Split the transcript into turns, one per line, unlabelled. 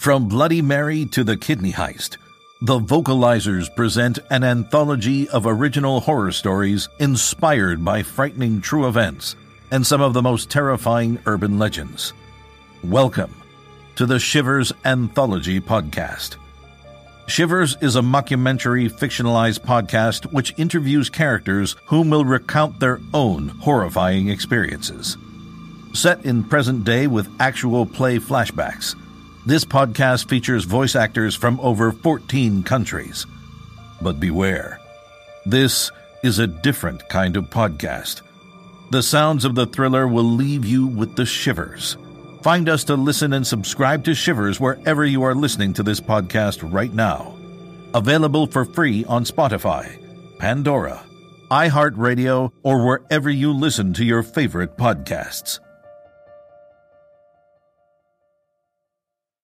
From Bloody Mary to the Kidney Heist, the Vocalizers present an anthology of original horror stories inspired by frightening true events and some of the most terrifying urban legends. Welcome to the Shivers Anthology Podcast. Shivers is a mockumentary fictionalized podcast which interviews characters whom will recount their own horrifying experiences. Set in present day with actual play flashbacks, this podcast features voice actors from over 14 countries. But beware, this is a different kind of podcast. The sounds of the thriller will leave you with the shivers. Find us to listen and subscribe to Shivers wherever you are listening to this podcast right now. Available for free on Spotify, Pandora, iHeartRadio, or wherever you listen to your favorite podcasts.